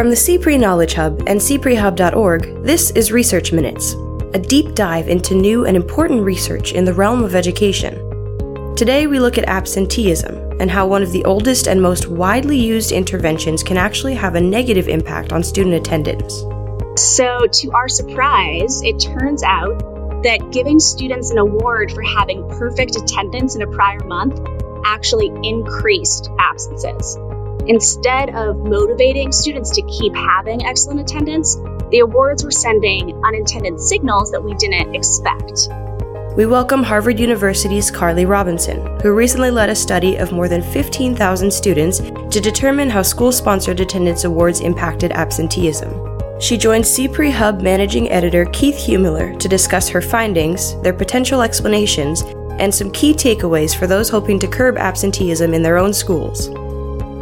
From the CPRE Knowledge Hub and cprehub.org, this is Research Minutes, a deep dive into new and important research in the realm of education. Today, we look at absenteeism and how one of the oldest and most widely used interventions can actually have a negative impact on student attendance. So, to our surprise, it turns out that giving students an award for having perfect attendance in a prior month actually increased absences. Instead of motivating students to keep having excellent attendance, the awards were sending unintended signals that we didn't expect. We welcome Harvard University's Carly Robinson, who recently led a study of more than 15,000 students to determine how school sponsored attendance awards impacted absenteeism. She joined CPRE Hub managing editor Keith Heumiller to discuss her findings, their potential explanations, and some key takeaways for those hoping to curb absenteeism in their own schools.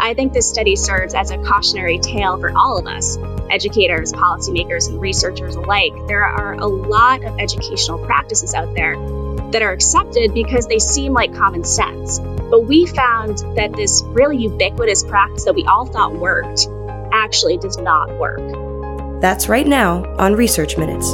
I think this study serves as a cautionary tale for all of us educators, policymakers, and researchers alike. There are a lot of educational practices out there that are accepted because they seem like common sense. But we found that this really ubiquitous practice that we all thought worked actually does not work. That's right now on Research Minutes.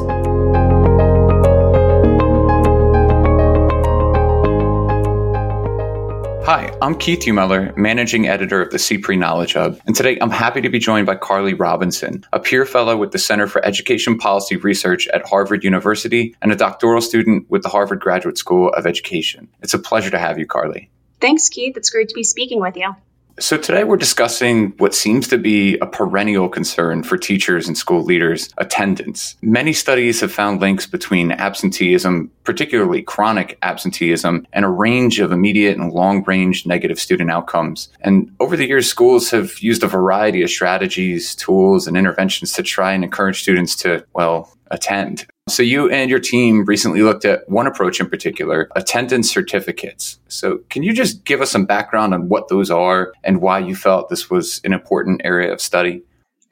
Hi, I'm Keith Heumiller, managing editor of the CPRE Knowledge Hub, and today I'm happy to be joined by Carly Robinson, a PIER fellow with the Center for Education Policy Research at Harvard University and a doctoral student with the Harvard Graduate School of Education. It's a pleasure to have you, Carly. Thanks, Keith. It's great to be speaking with you. So, today we're discussing what seems to be a perennial concern for teachers and school leaders attendance. Many studies have found links between absenteeism, particularly chronic absenteeism, and a range of immediate and long range negative student outcomes. And over the years, schools have used a variety of strategies, tools, and interventions to try and encourage students to, well, attend. So you and your team recently looked at one approach in particular, attendance certificates. So can you just give us some background on what those are and why you felt this was an important area of study?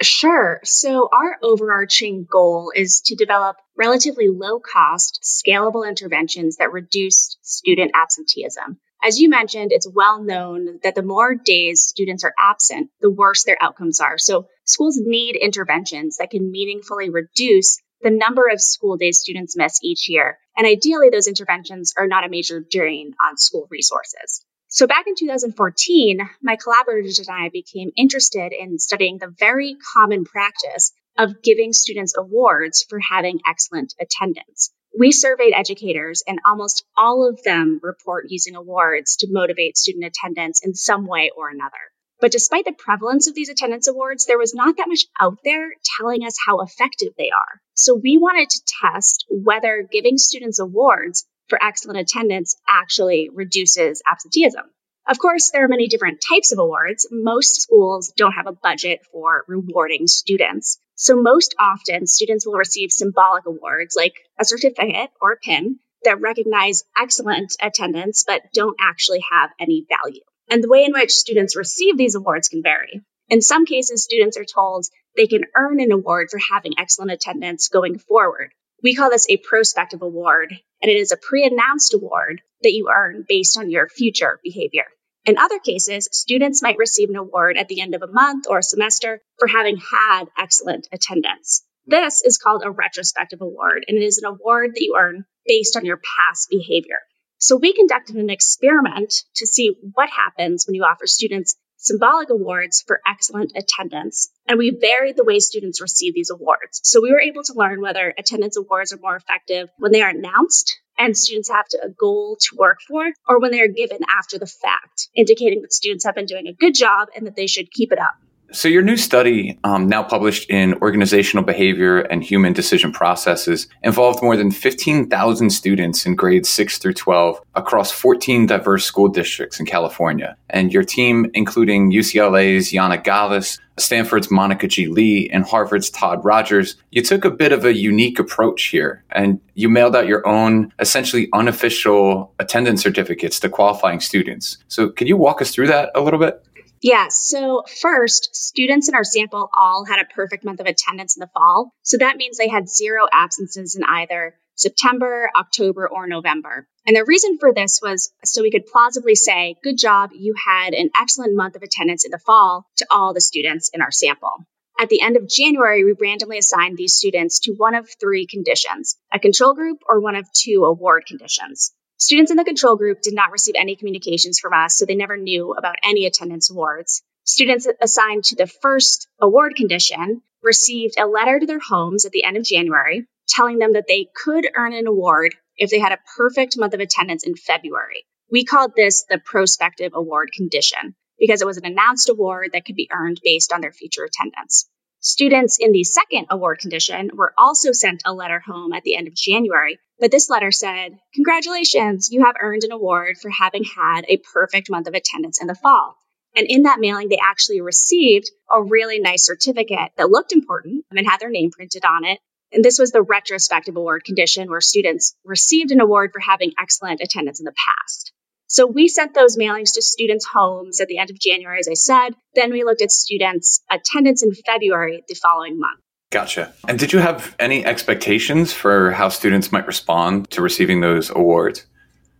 Sure. So our overarching goal is to develop relatively low cost, scalable interventions that reduce student absenteeism. As you mentioned, it's well known that the more days students are absent, the worse their outcomes are. So schools need interventions that can meaningfully reduce the number of school days students miss each year. And ideally, those interventions are not a major drain on school resources. So back in 2014, my collaborators and I became interested in studying the very common practice of giving students awards for having excellent attendance. We surveyed educators, and almost all of them report using awards to motivate student attendance in some way or another. But despite the prevalence of these attendance awards, there was not that much out there telling us how effective they are. So we wanted to test whether giving students awards for excellent attendance actually reduces absenteeism. Of course, there are many different types of awards. Most schools don't have a budget for rewarding students. So most often, students will receive symbolic awards like a certificate or a pin that recognize excellent attendance but don't actually have any value. And the way in which students receive these awards can vary. In some cases, students are told they can earn an award for having excellent attendance going forward. We call this a prospective award, and it is a pre announced award that you earn based on your future behavior. In other cases, students might receive an award at the end of a month or a semester for having had excellent attendance. This is called a retrospective award, and it is an award that you earn based on your past behavior. So we conducted an experiment to see what happens when you offer students symbolic awards for excellent attendance. And we varied the way students receive these awards. So we were able to learn whether attendance awards are more effective when they are announced and students have to, a goal to work for, or when they are given after the fact, indicating that students have been doing a good job and that they should keep it up. So, your new study, um, now published in Organizational Behavior and Human Decision Processes, involved more than 15,000 students in grades 6 through 12 across 14 diverse school districts in California. And your team, including UCLA's Jana Gallus, Stanford's Monica G. Lee, and Harvard's Todd Rogers, you took a bit of a unique approach here and you mailed out your own essentially unofficial attendance certificates to qualifying students. So, can you walk us through that a little bit? Yeah, so first, students in our sample all had a perfect month of attendance in the fall. So that means they had zero absences in either September, October, or November. And the reason for this was so we could plausibly say, good job, you had an excellent month of attendance in the fall to all the students in our sample. At the end of January, we randomly assigned these students to one of three conditions a control group or one of two award conditions. Students in the control group did not receive any communications from us, so they never knew about any attendance awards. Students assigned to the first award condition received a letter to their homes at the end of January telling them that they could earn an award if they had a perfect month of attendance in February. We called this the prospective award condition because it was an announced award that could be earned based on their future attendance. Students in the second award condition were also sent a letter home at the end of January, but this letter said, Congratulations, you have earned an award for having had a perfect month of attendance in the fall. And in that mailing, they actually received a really nice certificate that looked important and had their name printed on it. And this was the retrospective award condition where students received an award for having excellent attendance in the past. So we sent those mailings to students' homes at the end of January, as I said. Then we looked at students' attendance in February the following month. Gotcha. And did you have any expectations for how students might respond to receiving those awards?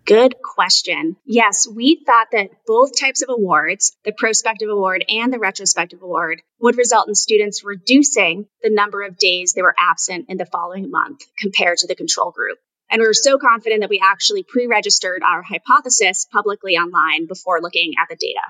Good question. Yes, we thought that both types of awards, the prospective award and the retrospective award, would result in students reducing the number of days they were absent in the following month compared to the control group. And we were so confident that we actually pre registered our hypothesis publicly online before looking at the data.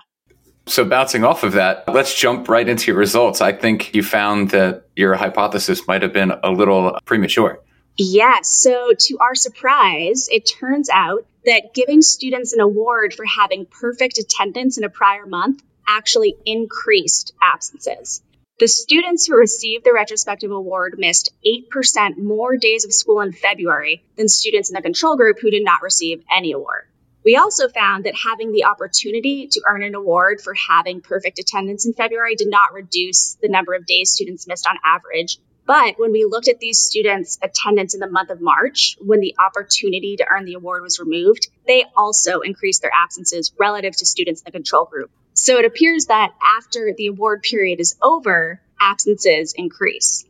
So, bouncing off of that, let's jump right into your results. I think you found that your hypothesis might have been a little premature. Yes. So, to our surprise, it turns out that giving students an award for having perfect attendance in a prior month actually increased absences. The students who received the retrospective award missed 8% more days of school in February than students in the control group who did not receive any award. We also found that having the opportunity to earn an award for having perfect attendance in February did not reduce the number of days students missed on average, but when we looked at these students' attendance in the month of March, when the opportunity to earn the award was removed, they also increased their absences relative to students in the control group. So it appears that after the award period is over, absences increase.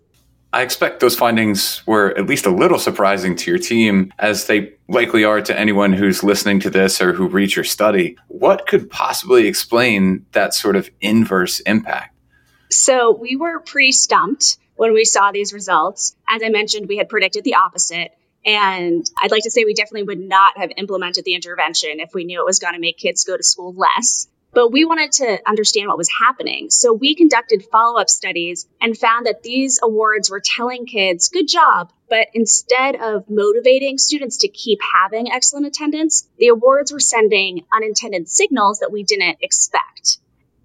I expect those findings were at least a little surprising to your team, as they likely are to anyone who's listening to this or who reads your study. What could possibly explain that sort of inverse impact? So we were pretty stumped when we saw these results. As I mentioned, we had predicted the opposite. And I'd like to say we definitely would not have implemented the intervention if we knew it was going to make kids go to school less. But we wanted to understand what was happening. So we conducted follow up studies and found that these awards were telling kids, good job. But instead of motivating students to keep having excellent attendance, the awards were sending unintended signals that we didn't expect.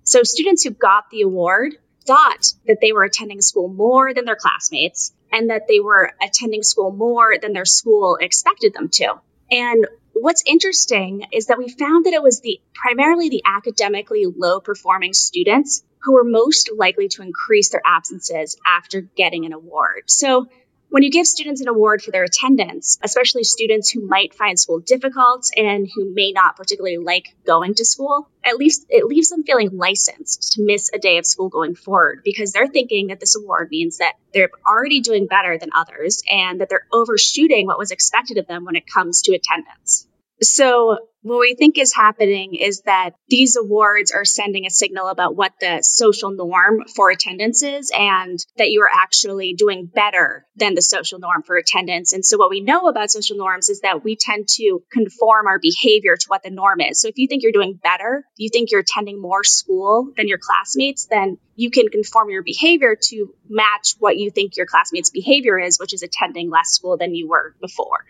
So students who got the award thought that they were attending school more than their classmates and that they were attending school more than their school expected them to. And what's interesting is that we found that it was the primarily the academically low performing students who were most likely to increase their absences after getting an award. So when you give students an award for their attendance, especially students who might find school difficult and who may not particularly like going to school, at least it leaves them feeling licensed to miss a day of school going forward because they're thinking that this award means that they're already doing better than others and that they're overshooting what was expected of them when it comes to attendance. So what we think is happening is that these awards are sending a signal about what the social norm for attendance is and that you are actually doing better than the social norm for attendance. And so what we know about social norms is that we tend to conform our behavior to what the norm is. So if you think you're doing better, you think you're attending more school than your classmates, then you can conform your behavior to match what you think your classmates' behavior is, which is attending less school than you were before.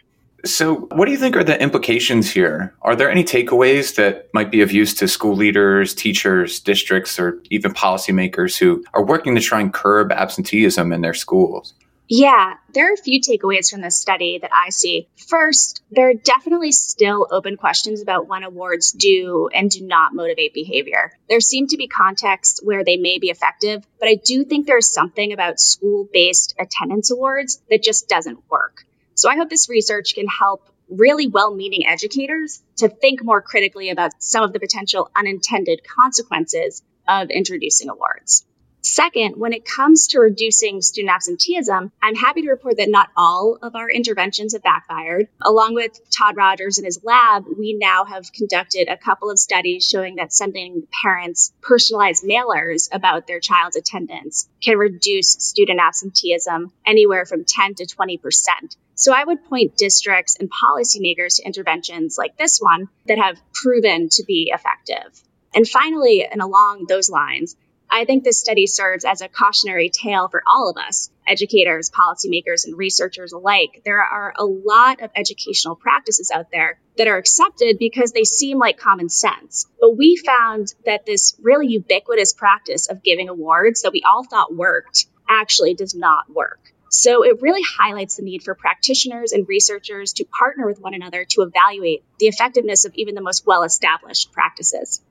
So, what do you think are the implications here? Are there any takeaways that might be of use to school leaders, teachers, districts, or even policymakers who are working to try and curb absenteeism in their schools? Yeah, there are a few takeaways from this study that I see. First, there are definitely still open questions about when awards do and do not motivate behavior. There seem to be contexts where they may be effective, but I do think there's something about school based attendance awards that just doesn't work. So I hope this research can help really well meaning educators to think more critically about some of the potential unintended consequences of introducing awards. Second, when it comes to reducing student absenteeism, I'm happy to report that not all of our interventions have backfired. Along with Todd Rogers and his lab, we now have conducted a couple of studies showing that sending parents personalized mailers about their child's attendance can reduce student absenteeism anywhere from 10 to 20 percent. So I would point districts and policymakers to interventions like this one that have proven to be effective. And finally, and along those lines, I think this study serves as a cautionary tale for all of us, educators, policymakers, and researchers alike. There are a lot of educational practices out there that are accepted because they seem like common sense. But we found that this really ubiquitous practice of giving awards that we all thought worked actually does not work. So it really highlights the need for practitioners and researchers to partner with one another to evaluate the effectiveness of even the most well established practices.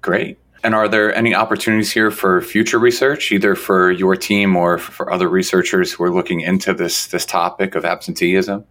Great. And are there any opportunities here for future research, either for your team or for other researchers who are looking into this, this topic of absenteeism?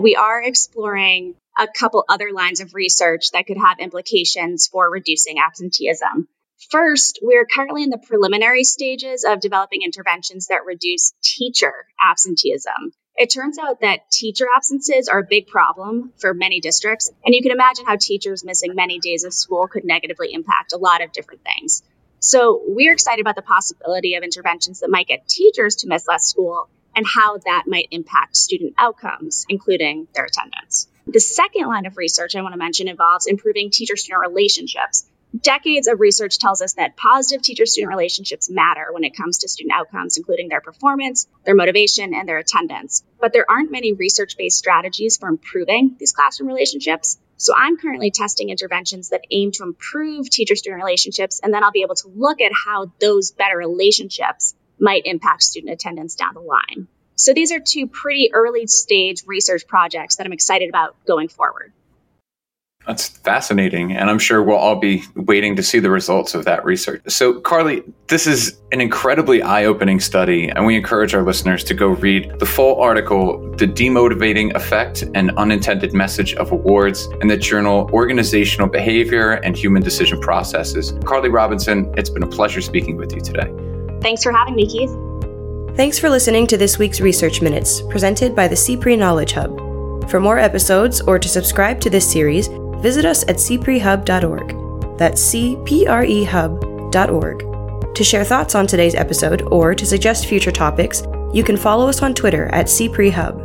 We are exploring a couple other lines of research that could have implications for reducing absenteeism. First, we're currently in the preliminary stages of developing interventions that reduce teacher absenteeism. It turns out that teacher absences are a big problem for many districts, and you can imagine how teachers missing many days of school could negatively impact a lot of different things. So, we're excited about the possibility of interventions that might get teachers to miss less school and how that might impact student outcomes, including their attendance. The second line of research I want to mention involves improving teacher student relationships decades of research tells us that positive teacher student relationships matter when it comes to student outcomes, including their performance, their motivation, and their attendance. But there aren't many research based strategies for improving these classroom relationships. So I'm currently testing interventions that aim to improve teacher student relationships, and then I'll be able to look at how those better relationships might impact student attendance down the line. So these are two pretty early stage research projects that I'm excited about going forward. That's fascinating. And I'm sure we'll all be waiting to see the results of that research. So, Carly, this is an incredibly eye opening study, and we encourage our listeners to go read the full article, The Demotivating Effect and Unintended Message of Awards, in the journal Organizational Behavior and Human Decision Processes. Carly Robinson, it's been a pleasure speaking with you today. Thanks for having me, Keith. Thanks for listening to this week's Research Minutes, presented by the CPRE Knowledge Hub. For more episodes or to subscribe to this series, visit us at cprehub.org. That's cprehub.org. To share thoughts on today's episode or to suggest future topics, you can follow us on Twitter at cprehub.